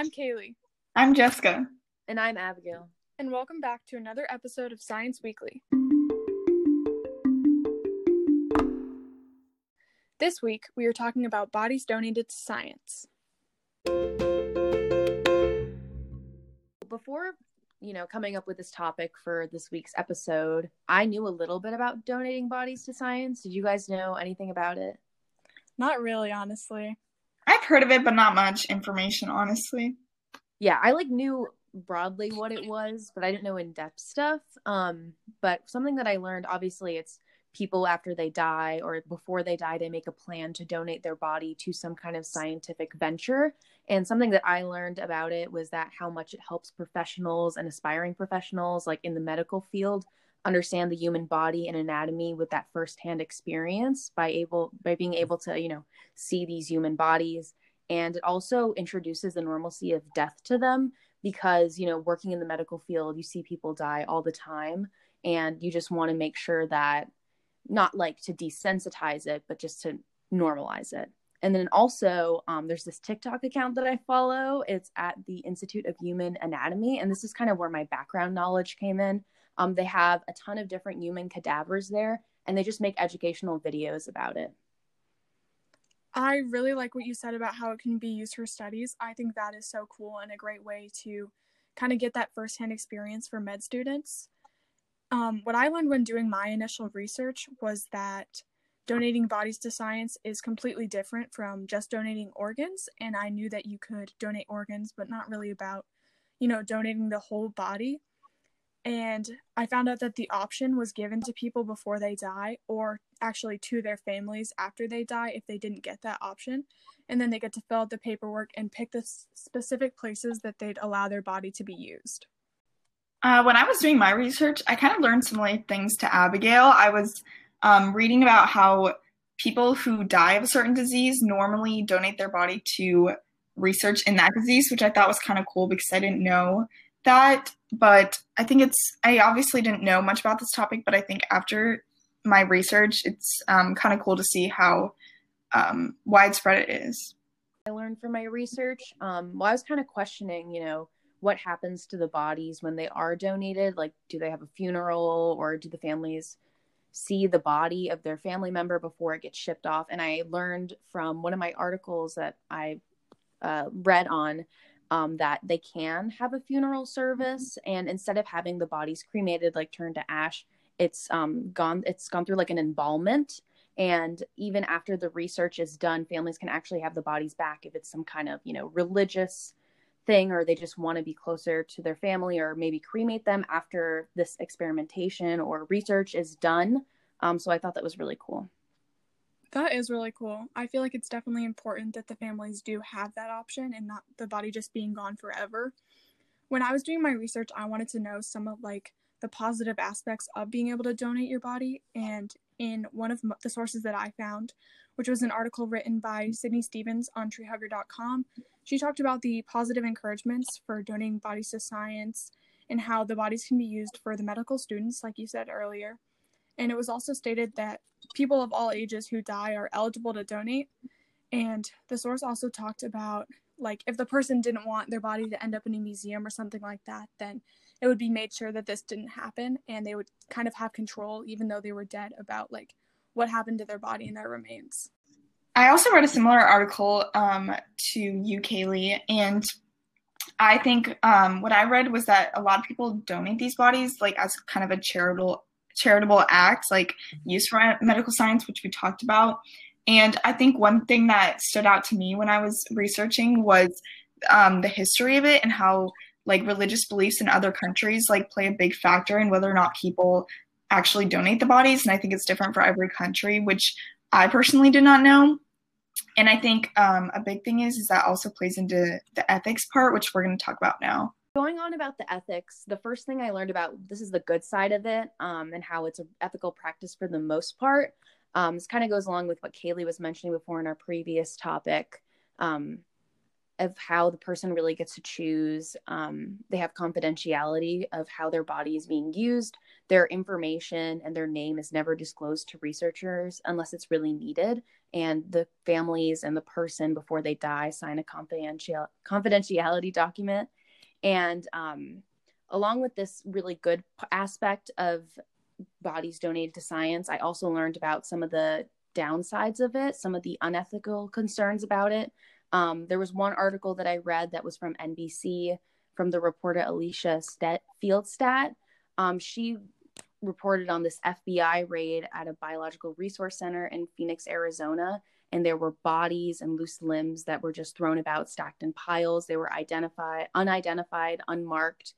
I'm Kaylee. I'm Jessica. And I'm Abigail. And welcome back to another episode of Science Weekly. This week, we are talking about bodies donated to science. Before, you know, coming up with this topic for this week's episode, I knew a little bit about donating bodies to science. Did you guys know anything about it? Not really, honestly. I've heard of it, but not much information, honestly. Yeah, I like knew broadly what it was, but I didn't know in depth stuff. Um, but something that I learned, obviously, it's people after they die or before they die, they make a plan to donate their body to some kind of scientific venture. And something that I learned about it was that how much it helps professionals and aspiring professionals, like in the medical field, understand the human body and anatomy with that firsthand experience by able by being able to you know see these human bodies. And it also introduces the normalcy of death to them because you know working in the medical field you see people die all the time. And you just want to make sure that not like to desensitize it but just to normalize it. And then also um, there's this tiktok account that i follow. It's at the institute of human anatomy. And this is kind of where my background knowledge came in um, they have a ton of different human cadavers there and they just make educational videos about it I really like what you said about how it can be used for studies. I think that is so cool and a great way to kind of get that firsthand experience for med students. Um, what I learned when doing my initial research was that donating bodies to science is completely different from just donating organs. And I knew that you could donate organs, but not really about, you know, donating the whole body and I found out that the option was given to people before they die or actually to their families after they die if they didn't get that option. And then they get to fill out the paperwork and pick the specific places that they'd allow their body to be used. Uh, when I was doing my research, I kind of learned similar things to Abigail. I was um, reading about how people who die of a certain disease normally donate their body to research in that disease, which I thought was kind of cool because I didn't know that, but I think it's, I obviously didn't know much about this topic, but I think after my research, it's um, kind of cool to see how um, widespread it is. I learned from my research. Um, well, I was kind of questioning, you know, what happens to the bodies when they are donated? Like, do they have a funeral or do the families see the body of their family member before it gets shipped off? And I learned from one of my articles that I uh, read on um, that they can have a funeral service. And instead of having the bodies cremated like turned to ash it's um, gone it's gone through like an embalmment. And even after the research is done families can actually have the bodies back if it's some kind of you know religious thing or they just want to be closer to their family or maybe cremate them after this experimentation or research is done. Um, so i thought that was really cool that is really cool. I feel like it's definitely important that the families do have that option and not the body just being gone forever. When I was doing my research, I wanted to know some of like the positive aspects of being able to donate your body and in one of the sources that I found, which was an article written by Sydney Stevens on treehugger.com, she talked about the positive encouragements for donating bodies to science and how the bodies can be used for the medical students, like you said earlier. And it was also stated that people of all ages who die are eligible to donate. And the source also talked about like if the person didn't want their body to end up in a museum or something like that, then it would be made sure that this didn't happen and they would kind of have control even though they were dead about like what happened to their body and their remains. I also read a similar article um, to you, Kaylee, and I think um, what I read was that a lot of people donate these bodies like as kind of a charitable charitable acts like use for medical science, which we talked about. And I think one thing that stood out to me when I was researching was um, the history of it and how like religious beliefs in other countries like play a big factor in whether or not people actually donate the bodies. And I think it's different for every country, which I personally did not know. And I think um, a big thing is is that also plays into the ethics part, which we're going to talk about now going on about the ethics the first thing i learned about this is the good side of it um, and how it's an ethical practice for the most part um, this kind of goes along with what kaylee was mentioning before in our previous topic um, of how the person really gets to choose. Um, they have confidentiality of how their body is being used. Their information and their name is never disclosed to researchers unless it's really needed. And the families and the person before they die sign a confidential confidentiality document. And um, along with this really good aspect of bodies donated to science, I also learned about some of the downsides of it, some of the unethical concerns about it. Um, there was one article that I read that was from NBC from the reporter Alicia Stet- Fieldstadt. Um, she reported on this FBI raid at a biological resource center in Phoenix, Arizona, and there were bodies and loose limbs that were just thrown about, stacked in piles. They were identified, unidentified, unmarked,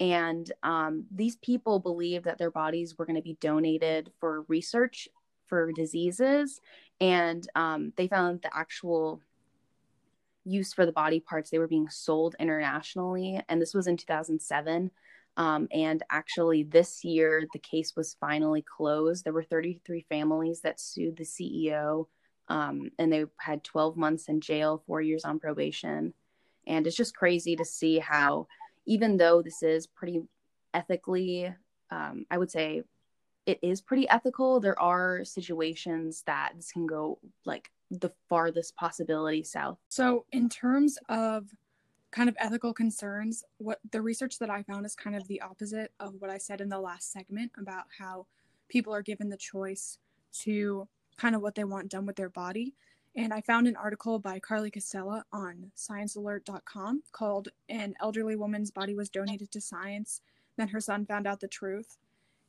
and um, these people believed that their bodies were going to be donated for research for diseases, and um, they found the actual use for the body parts they were being sold internationally. And this was in 2007 um, and actually this year the case was finally closed. There were 33 families that sued the ceo um, and they had 12 months in jail four years on probation and it's just crazy to see how even though this is pretty ethically um, i would say it is pretty ethical there are situations that this can go like the farthest possibility south. So, in terms of kind of ethical concerns, what the research that I found is kind of the opposite of what I said in the last segment about how people are given the choice to kind of what they want done with their body. And I found an article by Carly Cassella on sciencealert.com called An Elderly Woman's Body Was Donated to Science. Then her son found out the truth.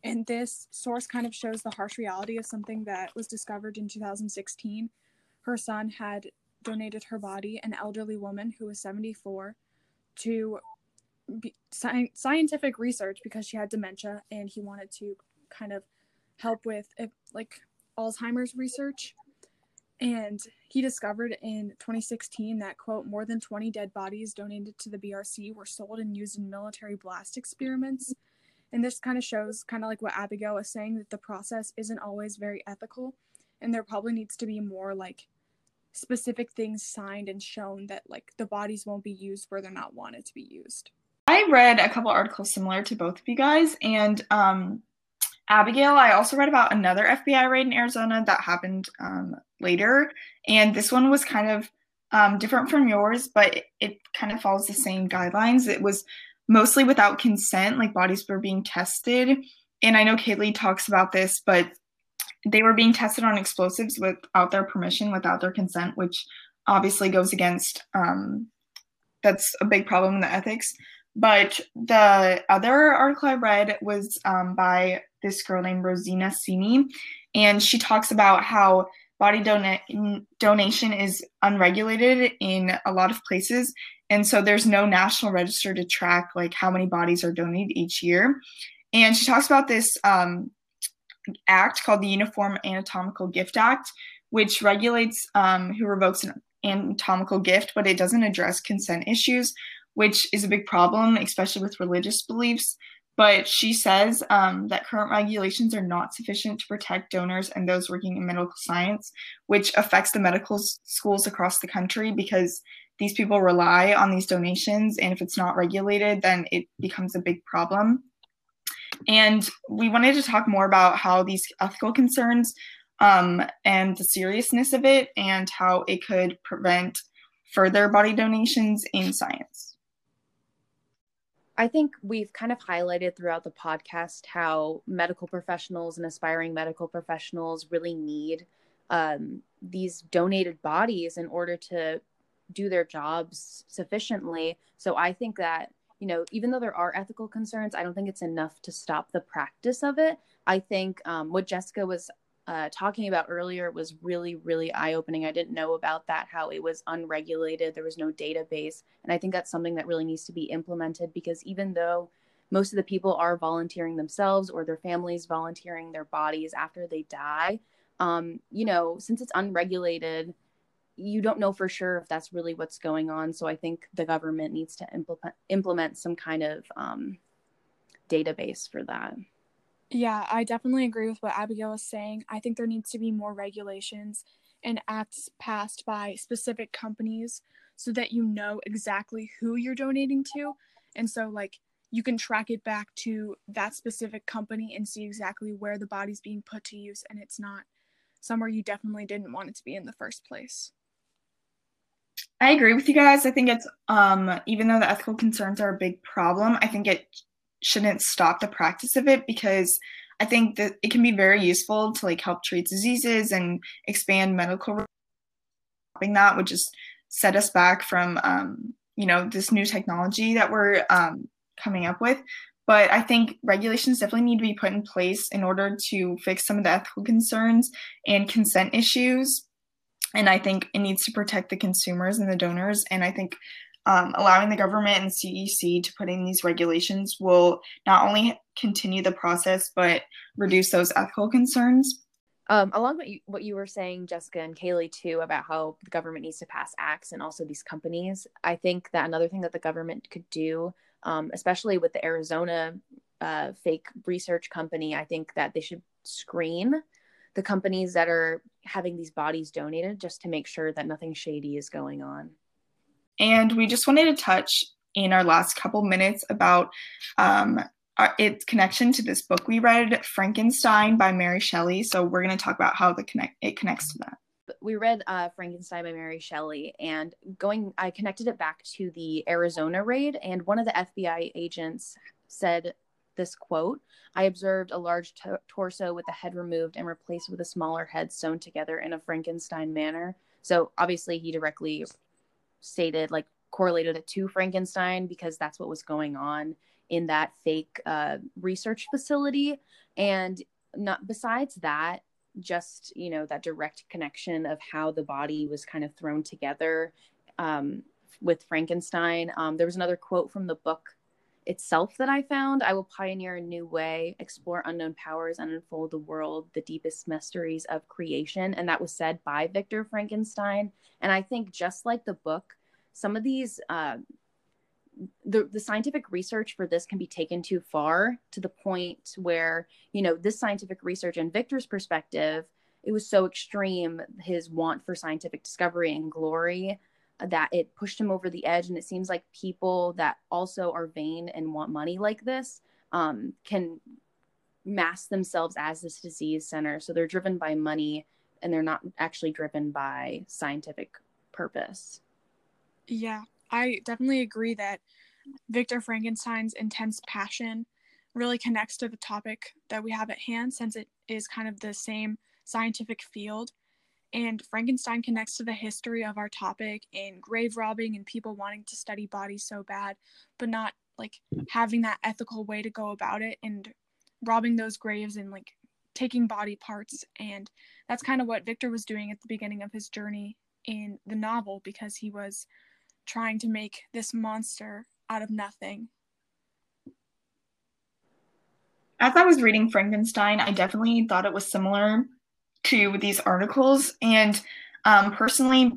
And this source kind of shows the harsh reality of something that was discovered in 2016 her son had donated her body, an elderly woman who was 74, to scientific research because she had dementia and he wanted to kind of help with like Alzheimer's research. And he discovered in 2016 that, quote, more than 20 dead bodies donated to the BRC were sold and used in military blast experiments. And this kind of shows, kind of like what Abigail was saying, that the process isn't always very ethical and there probably needs to be more like specific things signed and shown that like the bodies won't be used where they're not wanted to be used. I read a couple articles similar to both of you guys, and um, Abigail, I also read about another FBI raid in Arizona that happened um, later, and this one was kind of um, different from yours, but it, it kind of follows the same guidelines. It was mostly without consent, like bodies were being tested. And I know Kaylee talks about this, but they were being tested on explosives without their permission, without their consent, which obviously goes against um, that's a big problem in the ethics. But the other article I read was um, by this girl named Rosina Cini, and she talks about how body dona- donation is unregulated in a lot of places, and so there's no national register to track like how many bodies are donated each year. And she talks about this um, act called the Uniform Anatomical Gift Act, which regulates um, who revokes an anatomical gift, but it doesn't address consent issues, which is a big problem, especially with religious beliefs. But she says um, that current regulations are not sufficient to protect donors and those working in medical science, which affects the medical schools across the country because these people rely on these donations. And if it's not regulated, then it becomes a big problem. And we wanted to talk more about how these ethical concerns um, and the seriousness of it and how it could prevent further body donations in science. I think we've kind of highlighted throughout the podcast how medical professionals and aspiring medical professionals really need um, these donated bodies in order to do their jobs sufficiently. So I think that you know, even though there are ethical concerns, I don't think it's enough to stop the practice of it. I think um, what Jessica was uh, talking about earlier was really, really eye opening. I didn't know about that, how it was unregulated, there was no database. And I think that's something that really needs to be implemented because even though most of the people are volunteering themselves or their families volunteering their bodies after they die, um, you know, since it's unregulated, you don't know for sure if that's really what's going on. So I think the government needs to implement implement some kind of um, database for that. Yeah, I definitely agree with what Abigail was saying. I think there needs to be more regulations and acts passed by specific companies so that you know exactly who you're donating to. And so, like, you can track it back to that specific company and see exactly where the body's being put to use, and it's not somewhere you definitely didn't want it to be in the first place. I agree with you guys. I think it's um even though the ethical concerns are a big problem, I think it shouldn't stop the practice of it because I think that it can be very useful to like help treat diseases and expand medical that would just set us back from um, you know this new technology that we're um, coming up with. But i think regulations definitely need to be put in place in order to fix some of the ethical concerns and consent issues. And i think it needs to protect the consumers and the donors. And i think um, allowing the government and CEC to put in these regulations will not only continue the process but reduce those ethical concerns um, along what you, what you were saying, Jessica and Kaylee, too, about how the government needs to pass acts and also these companies, I think that another thing that the government could do, um, especially with the Arizona uh, fake research company, I think that they should screen the companies that are having these bodies donated just to make sure that nothing shady is going on. And we just wanted to touch in our last couple minutes about um, uh, its connection to this book we read, Frankenstein by Mary Shelley. So we're going to talk about how the connect it connects to that. We read uh, Frankenstein by Mary Shelley, and going, I connected it back to the Arizona raid, and one of the FBI agents said this quote I observed a large to- torso with the head removed and replaced with a smaller head sewn together in a Frankenstein manner. So obviously, he directly stated, like, correlated it to Frankenstein because that's what was going on in that fake uh, research facility. And not besides that just you know that direct connection of how the body was kind of thrown together um, with frankenstein um, there was another quote from the book itself that i found i will pioneer a new way explore unknown powers and unfold the world the deepest mysteries of creation. And that was said by victor frankenstein. And i think just like the book some of these uh, the, the scientific research for this can be taken too far to the point where you know this scientific research in victor's perspective it was so extreme his want for scientific discovery and glory that it pushed him over the edge. And it seems like people that also are vain and want money like this um, can mask themselves as this disease center. So they're driven by money and they're not actually driven by scientific purpose. Yeah I definitely agree that Victor Frankenstein's intense passion really connects to the topic that we have at hand since it is kind of the same scientific field. And Frankenstein connects to the history of our topic in grave robbing and people wanting to study bodies so bad, but not like hmm. having that ethical way to go about it and robbing those graves and like taking body parts. And that's kind of what Victor was doing at the beginning of his journey in the novel because he was trying to make this monster out of nothing. As I was reading Frankenstein, I definitely thought it was similar to these articles. And um, personally,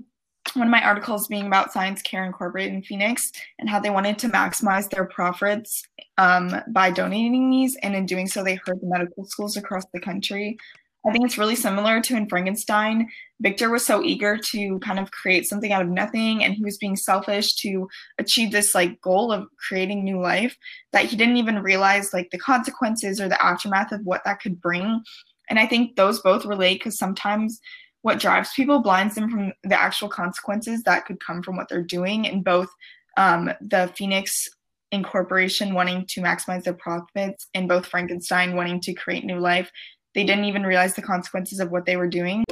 one of my articles being about Science Care Incorporated in Phoenix and how they wanted to maximize their profits um, by donating these. And in doing so, they hurt the medical schools across the country. I think it's really similar to in Frankenstein. Victor was so eager to kind of create something out of nothing and he was being selfish to achieve this like goal of creating new life that he didn't even realize like the consequences or the aftermath of what that could bring. And I think those both relate because sometimes what drives people blinds them from the actual consequences that could come from what they're doing. And both um, the Phoenix Incorporation wanting to maximize their profits and both Frankenstein wanting to create new life they didn't even realize the consequences of what they were doing.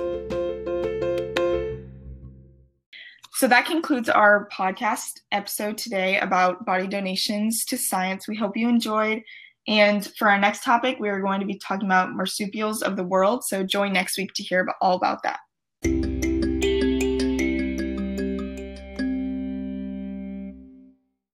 So that concludes our podcast episode today about body donations to science. We hope you enjoyed. And for our next topic, we are going to be talking about marsupials of the world. So join next week to hear about, all about that.